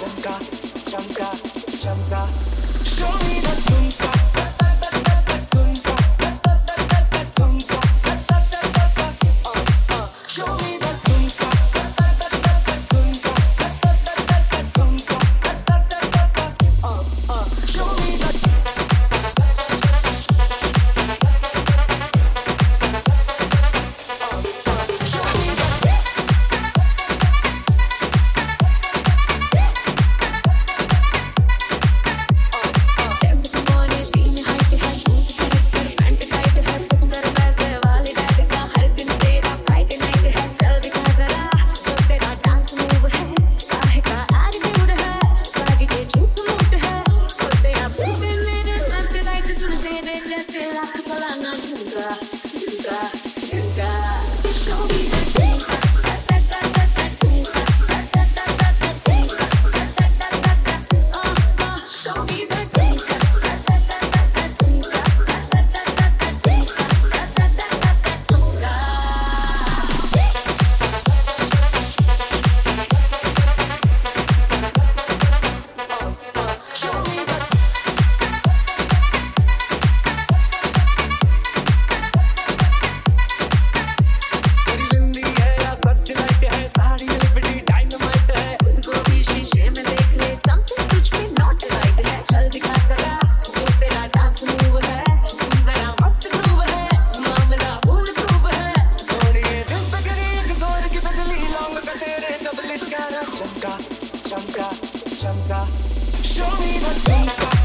चमका चमका चमका शो मी द तुमका still like. Chamka, chamka, chamka. Show me the thing.